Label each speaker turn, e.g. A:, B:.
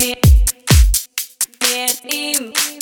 A: yeah ihm.